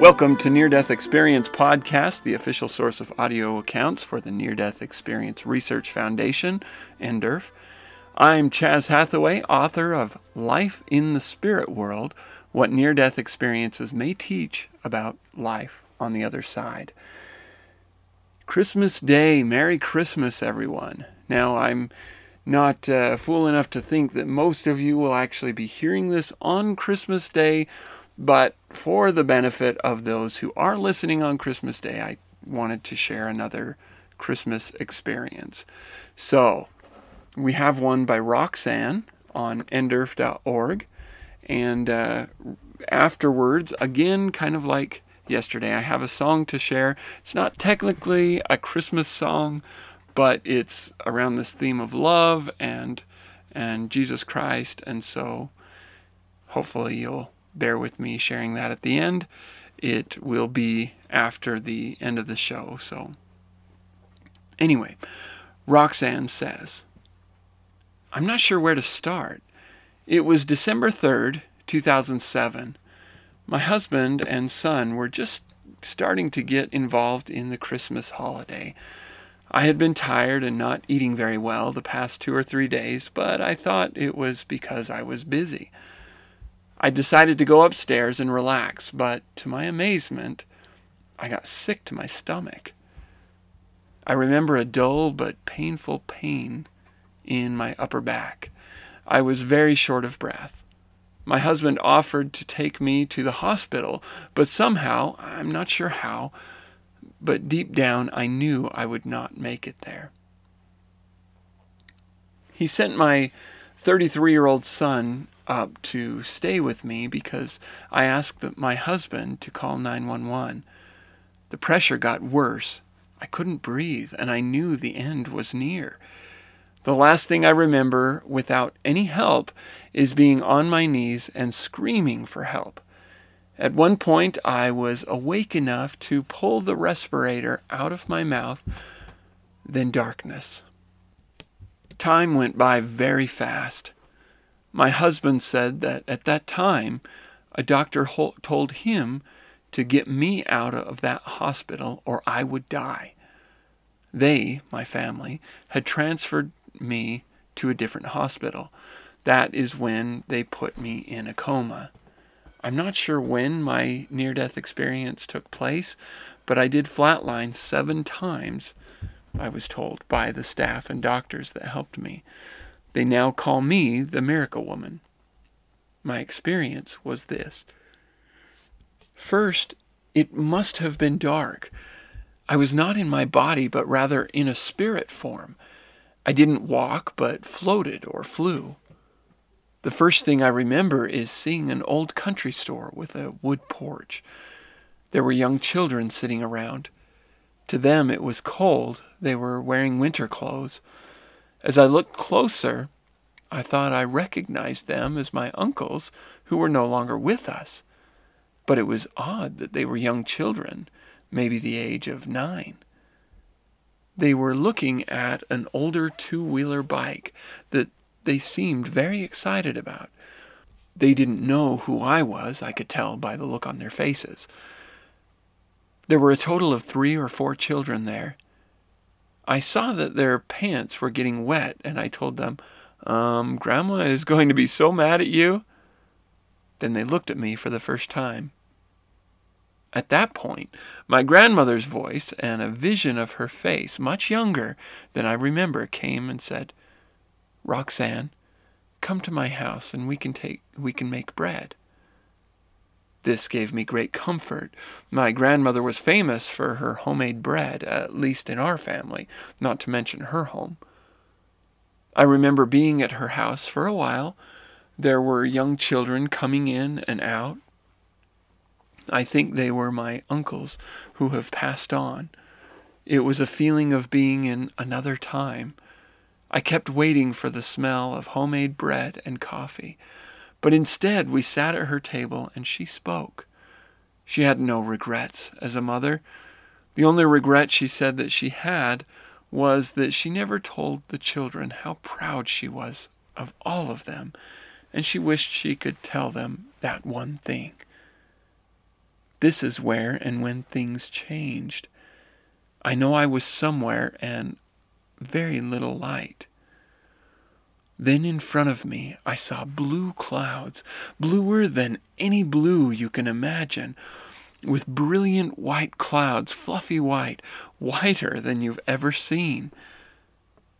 Welcome to Near Death Experience Podcast, the official source of audio accounts for the Near Death Experience Research Foundation, NDERF. I'm Chaz Hathaway, author of Life in the Spirit World What Near Death Experiences May Teach About Life on the Other Side. Christmas Day, Merry Christmas, everyone. Now, I'm not uh, fool enough to think that most of you will actually be hearing this on Christmas Day but for the benefit of those who are listening on Christmas Day, I wanted to share another Christmas experience. So, we have one by Roxanne on nderf.org. And uh, afterwards, again, kind of like yesterday, I have a song to share. It's not technically a Christmas song, but it's around this theme of love and and Jesus Christ. And so hopefully you'll bear with me sharing that at the end. It will be after the end of the show. So, anyway, Roxanne says, I'm not sure where to start. It was December 3rd, 2007. My husband and son were just starting to get involved in the Christmas holiday. I had been tired and not eating very well the past two or three days, but I thought it was because I was busy. I decided to go upstairs and relax, but to my amazement, I got sick to my stomach. I remember a dull but painful pain in my upper back. I was very short of breath. My husband offered to take me to the hospital, but somehow, I'm not sure how, but deep down I knew I would not make it there. He sent my 33 year old son up to stay with me because I asked my husband to call 911. The pressure got worse. I couldn't breathe, and I knew the end was near. The last thing I remember without any help is being on my knees and screaming for help. At one point, I was awake enough to pull the respirator out of my mouth, then darkness. Time went by very fast. My husband said that at that time, a doctor told him to get me out of that hospital or I would die. They, my family, had transferred me to a different hospital. That is when they put me in a coma. I'm not sure when my near death experience took place, but I did flatline seven times, I was told by the staff and doctors that helped me. They now call me the miracle woman. My experience was this. First, it must have been dark. I was not in my body, but rather in a spirit form. I didn't walk, but floated or flew. The first thing I remember is seeing an old country store with a wood porch. There were young children sitting around. To them it was cold. They were wearing winter clothes. As I looked closer, I thought I recognized them as my uncles who were no longer with us. But it was odd that they were young children, maybe the age of nine. They were looking at an older two wheeler bike that they seemed very excited about. They didn't know who I was, I could tell by the look on their faces. There were a total of three or four children there, I saw that their pants were getting wet, and I told them, um, Grandma is going to be so mad at you. Then they looked at me for the first time. At that point, my grandmother's voice and a vision of her face, much younger than I remember, came and said, Roxanne, come to my house and we can take we can make bread. This gave me great comfort. My grandmother was famous for her homemade bread, at least in our family, not to mention her home. I remember being at her house for a while. There were young children coming in and out. I think they were my uncles who have passed on. It was a feeling of being in another time. I kept waiting for the smell of homemade bread and coffee. But instead, we sat at her table and she spoke. She had no regrets as a mother. The only regret she said that she had was that she never told the children how proud she was of all of them, and she wished she could tell them that one thing. This is where and when things changed. I know I was somewhere and very little light. Then in front of me, I saw blue clouds, bluer than any blue you can imagine, with brilliant white clouds, fluffy white, whiter than you've ever seen.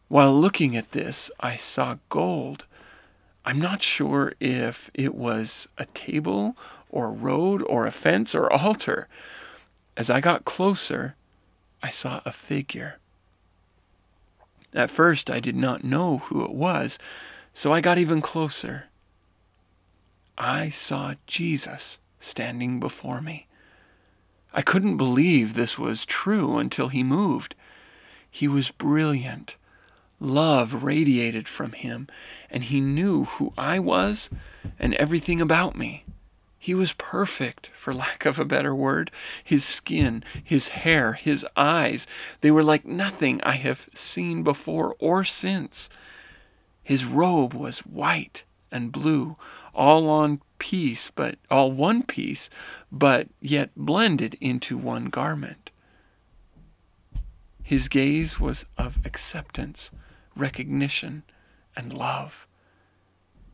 While looking at this, I saw gold. I'm not sure if it was a table or road or a fence or altar. As I got closer, I saw a figure. At first, I did not know who it was, so I got even closer. I saw Jesus standing before me. I couldn't believe this was true until he moved. He was brilliant. Love radiated from him, and he knew who I was and everything about me. He was perfect, for lack of a better word. His skin, his hair, his eyes, they were like nothing I have seen before or since. His robe was white and blue, all on piece, but all one piece, but yet blended into one garment. His gaze was of acceptance, recognition, and love.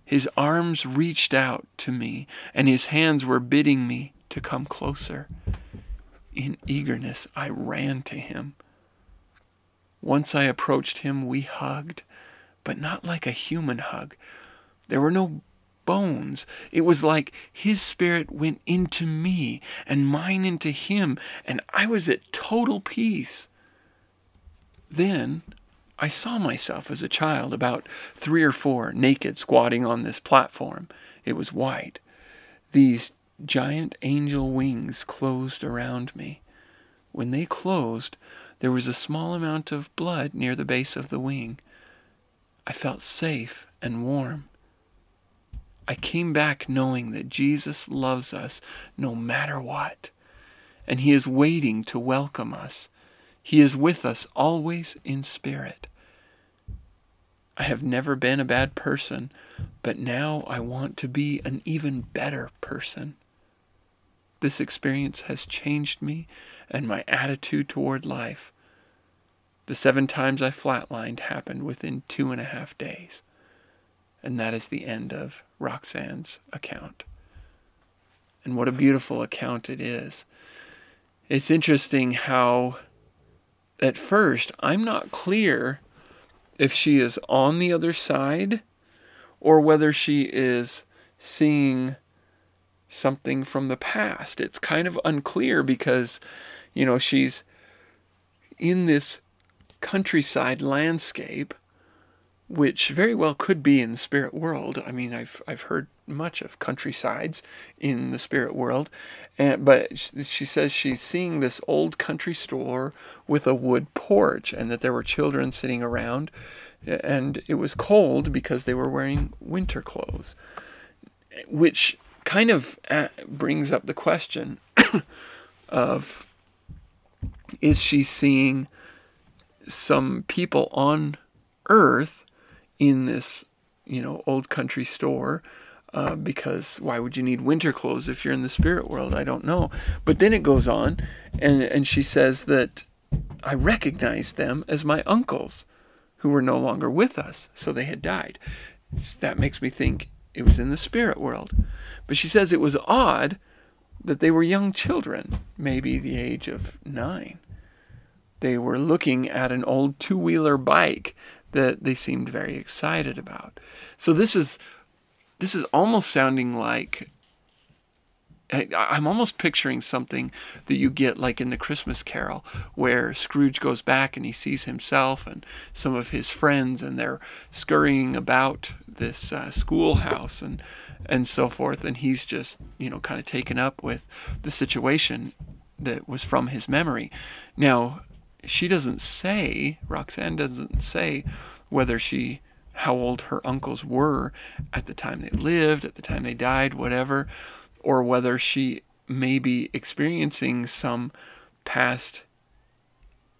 His arms reached out to me, and his hands were bidding me to come closer. In eagerness, I ran to him. Once I approached him, we hugged, but not like a human hug. There were no bones. It was like his spirit went into me and mine into him, and I was at total peace. Then I saw myself as a child, about three or four, naked, squatting on this platform. It was white. These giant angel wings closed around me. When they closed, there was a small amount of blood near the base of the wing. I felt safe and warm. I came back knowing that Jesus loves us no matter what, and He is waiting to welcome us. He is with us always in spirit. I have never been a bad person, but now I want to be an even better person. This experience has changed me and my attitude toward life. The seven times I flatlined happened within two and a half days. And that is the end of Roxanne's account. And what a beautiful account it is. It's interesting how at first, I'm not clear if she is on the other side or whether she is seeing something from the past. It's kind of unclear because, you know, she's in this countryside landscape which very well could be in the spirit world. I mean, I've I've heard much of countrysides in the spirit world, and but she says she's seeing this old country store with a wood porch, and that there were children sitting around, and it was cold because they were wearing winter clothes, which kind of uh, brings up the question of is she seeing some people on earth in this, you know, old country store. Uh, because why would you need winter clothes if you're in the spirit world? I don't know. But then it goes on, and, and she says that I recognized them as my uncles who were no longer with us, so they had died. That makes me think it was in the spirit world. But she says it was odd that they were young children, maybe the age of nine. They were looking at an old two wheeler bike that they seemed very excited about. So this is this is almost sounding like I'm almost picturing something that you get like in the Christmas Carol, where Scrooge goes back and he sees himself and some of his friends, and they're scurrying about this uh, schoolhouse and and so forth, and he's just you know kind of taken up with the situation that was from his memory. Now, she doesn't say, Roxanne doesn't say whether she, how old her uncles were at the time they lived, at the time they died, whatever, or whether she may be experiencing some past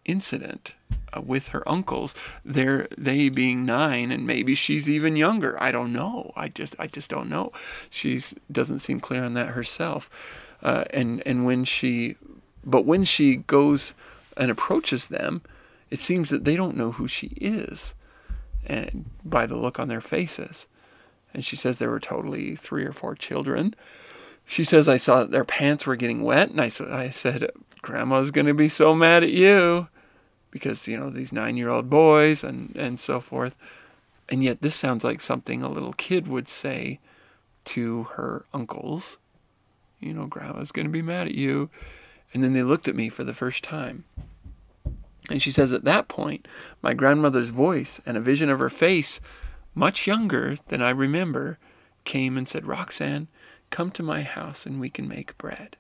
incident uh, with her uncles they're they being nine and maybe she's even younger. I don't know. I just i just don't know. She doesn't seem clear on that herself. Uh, and and when she, but when she goes and approaches them, it seems that they don't know who she is, and by the look on their faces. And she says there were totally three or four children. She says I saw that their pants were getting wet, and I said I said Grandma's gonna be so mad at you, because you know these nine-year-old boys and and so forth. And yet this sounds like something a little kid would say to her uncles. You know, Grandma's gonna be mad at you. And then they looked at me for the first time. And she says, At that point, my grandmother's voice and a vision of her face, much younger than I remember, came and said, Roxanne, come to my house and we can make bread.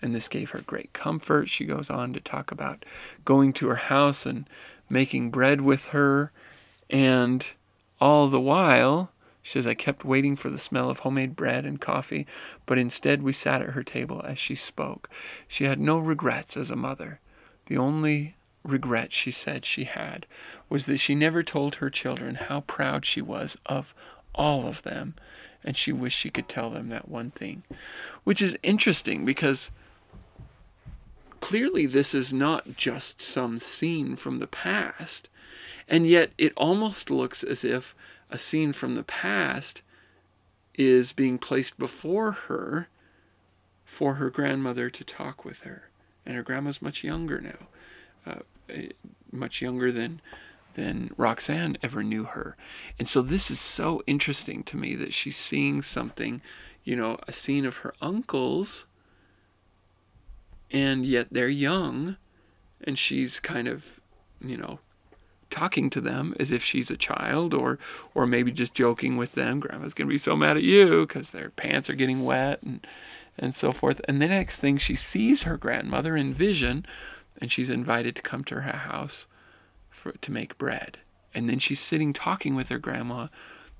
And this gave her great comfort. She goes on to talk about going to her house and making bread with her. And all the while, she says, I kept waiting for the smell of homemade bread and coffee, but instead we sat at her table as she spoke. She had no regrets as a mother. The only regret she said she had was that she never told her children how proud she was of all of them, and she wished she could tell them that one thing. Which is interesting because clearly this is not just some scene from the past, and yet it almost looks as if a scene from the past is being placed before her for her grandmother to talk with her. And her grandma's much younger now, uh, eh, much younger than than Roxanne ever knew her. And so this is so interesting to me that she's seeing something, you know, a scene of her uncles, and yet they're young, and she's kind of, you know, talking to them as if she's a child or or maybe just joking with them grandma's going to be so mad at you because their pants are getting wet and and so forth. And the next thing she sees her grandmother in vision and she's invited to come to her house for to make bread. And then she's sitting talking with her grandma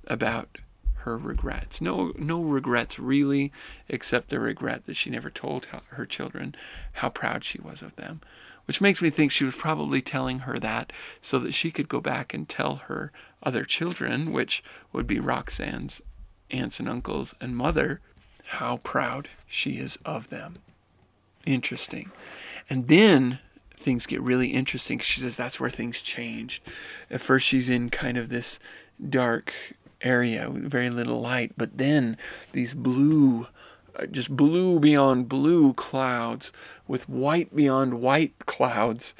about her regrets. No no regrets really except the regret that she never told her children how proud she was of them which makes me think she was probably telling her that so that she could go back and tell her other children, which would be Roxanne's aunts and uncles and mother, how proud she is of them. Interesting. And then things get really interesting. She says that's where things change. At first, she's in kind of this dark area with very little light, but then these blue uh, just blue beyond blue clouds with white beyond white clouds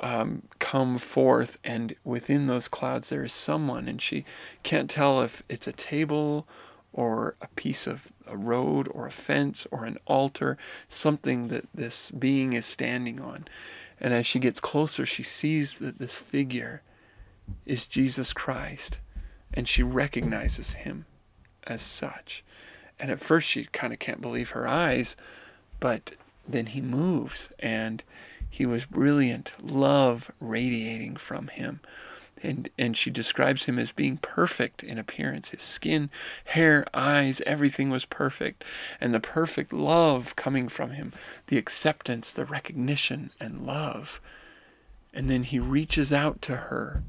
um, come forth, and within those clouds there is someone, and she can't tell if it's a table or a piece of a road or a fence or an altar, something that this being is standing on. And as she gets closer, she sees that this figure is Jesus Christ, and she recognizes him as such. And at first she kind of can't believe her eyes, but then he moves and he was brilliant, love radiating from him. And, and she describes him as being perfect in appearance. His skin, hair, eyes, everything was perfect. And the perfect love coming from him, the acceptance, the recognition, and love. And then he reaches out to her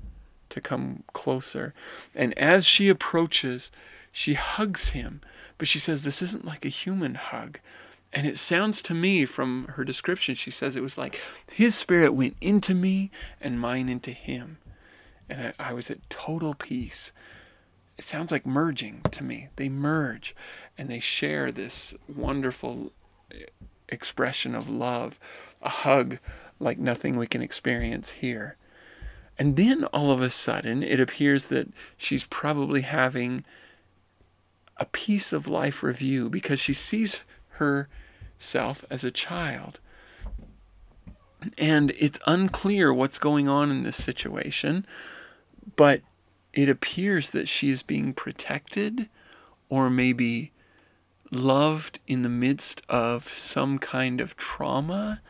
to come closer. And as she approaches, she hugs him but she says this isn't like a human hug. And it sounds to me from her description, she says it was like his spirit went into me and mine into him. And I, I was at total peace. It sounds like merging to me. They merge and they share this wonderful expression of love, a hug like nothing we can experience here. And then all of a sudden, it appears that she's probably having a piece of life review because she sees herself as a child. And it's unclear what's going on in this situation, but it appears that she is being protected or maybe loved in the midst of some kind of trauma.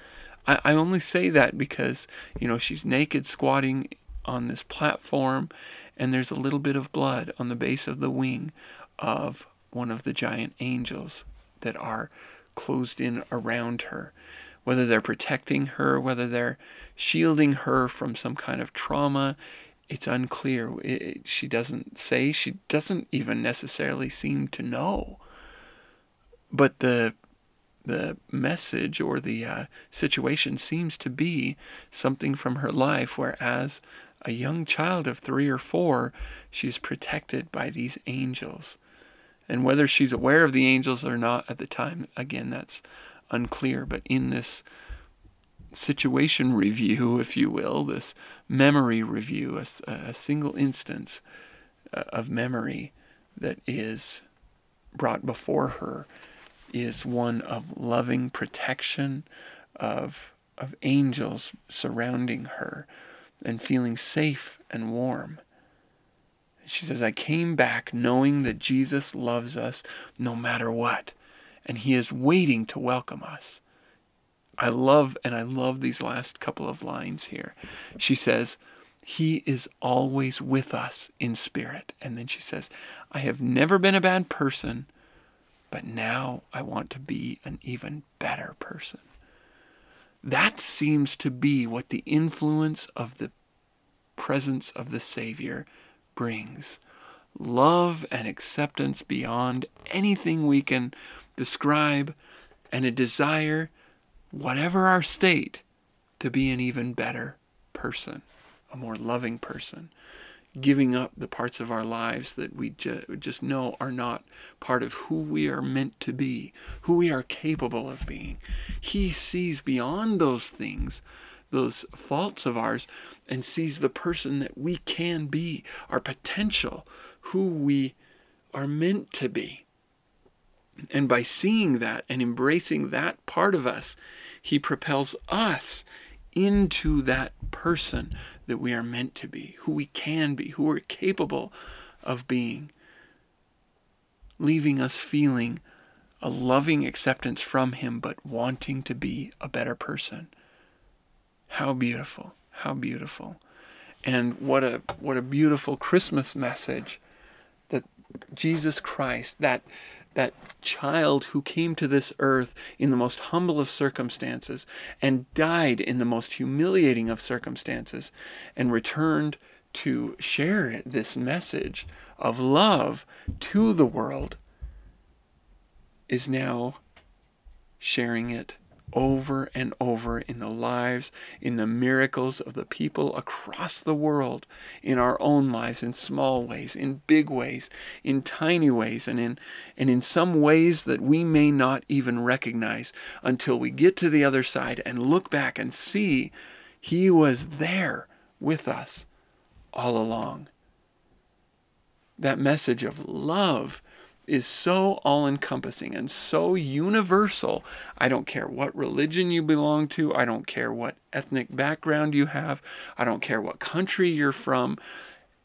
I, I only say that because, you know, she's naked squatting on this platform and there's a little bit of blood on the base of the wing of one of the giant angels that are closed in around her. Whether they're protecting her, whether they're shielding her from some kind of trauma, it's unclear. It, she doesn't say, she doesn't even necessarily seem to know. But the the message or the uh, situation seems to be something from her life where as a young child of three or four she's protected by these angels and whether she's aware of the angels or not at the time again that's unclear but in this situation review if you will this memory review a, a single instance uh, of memory that is brought before her is one of loving protection, of, of angels surrounding her, and feeling safe and warm. She says, I came back knowing that Jesus loves us no matter what, and he is waiting to welcome us. I love, and I love these last couple of lines here. She says, He is always with us in spirit. And then she says, I have never been a bad person, but now I want to be an even better person. That seems to be what the influence of the presence of the Savior brings love and acceptance beyond anything we can describe, and a desire, whatever our state, to be an even better person, a more loving person giving up the parts of our lives that we ju- just know are not part of who we are meant to be, who we are capable of being. He sees beyond those things, those faults of ours, and sees the person that we can be, our potential, who we are meant to be. And by seeing that and embracing that part of us, He propels us into that person that we are meant to be, who we can be, who we're capable of being, leaving us feeling a loving acceptance from Him, but wanting to be a better person. How beautiful! How beautiful! And what a what a beautiful Christmas message that Jesus Christ, that that child who came to this earth in the most humble of circumstances and died in the most humiliating of circumstances and returned to share this message of love to the world is now sharing it over and over in the lives, in the miracles of the people across the world, in our own lives, in small ways, in big ways, in tiny ways, and in, and in some ways that we may not even recognize until we get to the other side and look back and see He was there with us all along. That message of love is so all encompassing and so universal. I don't care what religion you belong to, I don't care what ethnic background you have, I don't care what country you're from.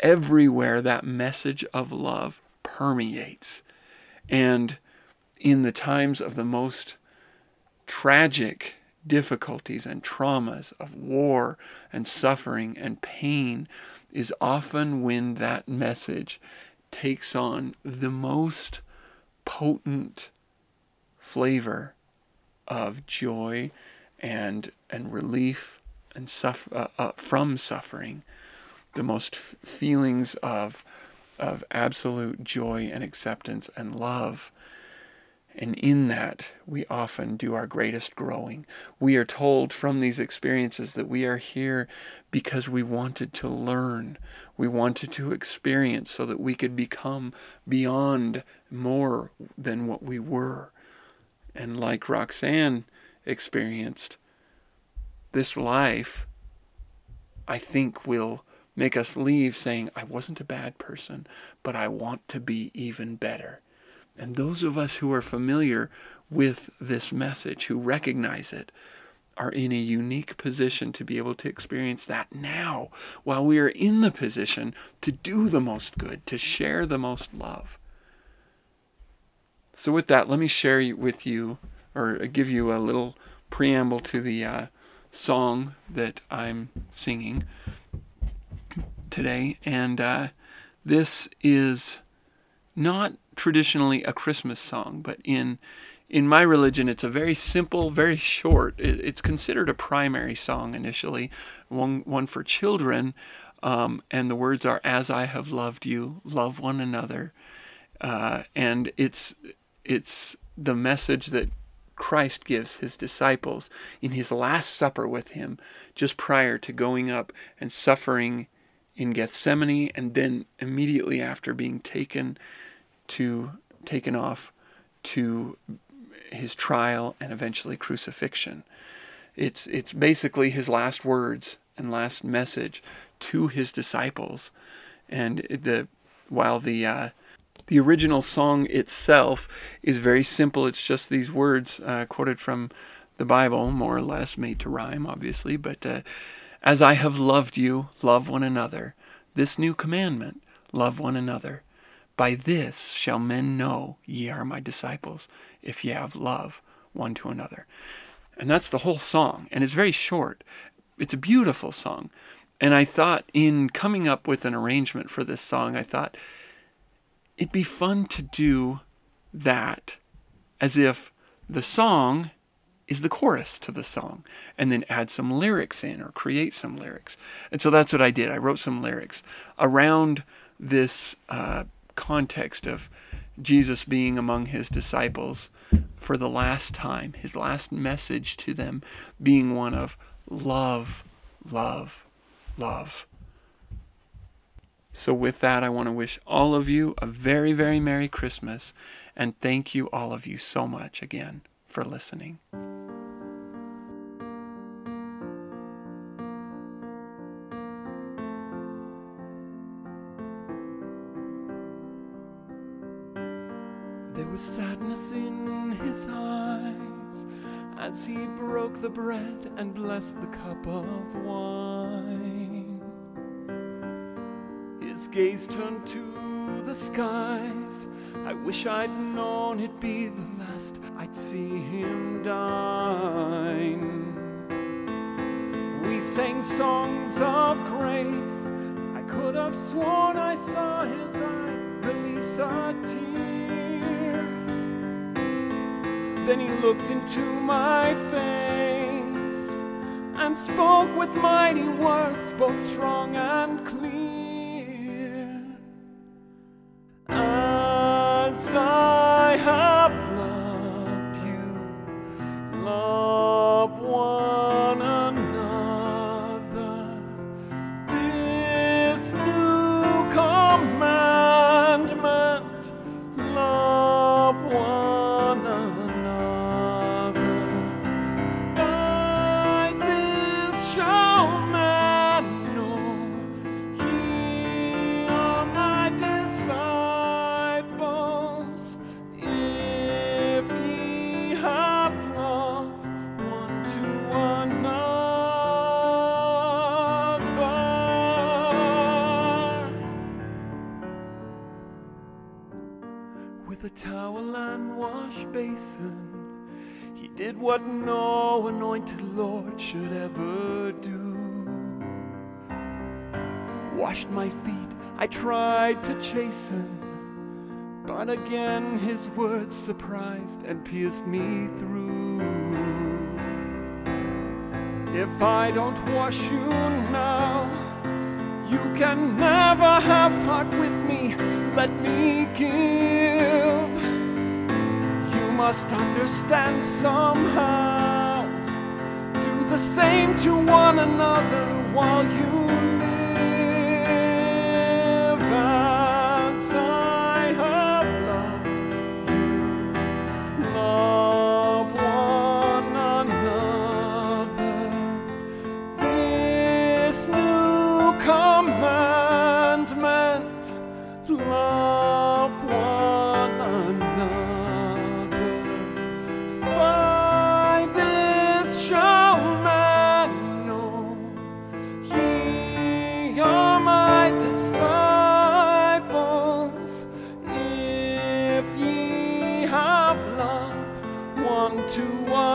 Everywhere that message of love permeates. And in the times of the most tragic difficulties and traumas of war and suffering and pain is often when that message takes on the most potent flavor of joy and and relief and suffer uh, uh, from suffering, the most f- feelings of of absolute joy and acceptance and love and in that, we often do our greatest growing. We are told from these experiences that we are here because we wanted to learn. We wanted to experience so that we could become beyond more than what we were. And like Roxanne experienced, this life, I think, will make us leave saying, I wasn't a bad person, but I want to be even better. And those of us who are familiar with this message, who recognize it, are in a unique position to be able to experience that now while we are in the position to do the most good, to share the most love. So, with that, let me share with you or give you a little preamble to the uh, song that I'm singing today. And uh, this is not traditionally a Christmas song, but in in my religion, it's a very simple, very short. It, it's considered a primary song initially, one one for children, um, and the words are "As I have loved you, love one another," uh, and it's it's the message that Christ gives his disciples in his last supper with him just prior to going up and suffering in Gethsemane and then immediately after being taken to taken off to his trial and eventually crucifixion. It's it's basically his last words and last message to his disciples. And the while the uh, the original song itself is very simple. It's just these words uh, quoted from the Bible, more or less, made to rhyme, obviously. But uh, as I have loved you, love one another. This new commandment, love one another. By this shall men know ye are my disciples, if ye have love one to another. And that's the whole song. And it's very short. It's a beautiful song. And I thought, in coming up with an arrangement for this song, I thought it'd be fun to do that as if the song is the chorus to the song and then add some lyrics in or create some lyrics. And so that's what I did. I wrote some lyrics around this uh, context of Jesus being among his disciples for the last time, his last message to them being one of love, love, love. So, with that, I want to wish all of you a very, very Merry Christmas and thank you, all of you, so much again for listening. Sadness in his eyes as he broke the bread and blessed the cup of wine. His gaze turned to the skies. I wish I'd known it'd be the last I'd see him dine. We sang songs of grace. I could have sworn I saw his eye release a tear. Then he looked into my face and spoke with mighty words, both strong and clear. Did what no anointed Lord should ever do. Washed my feet, I tried to chasten, but again his words surprised and pierced me through. If I don't wash you now, you can never have part with me. Let me give. Must understand somehow. Do the same to one another while you live. to one.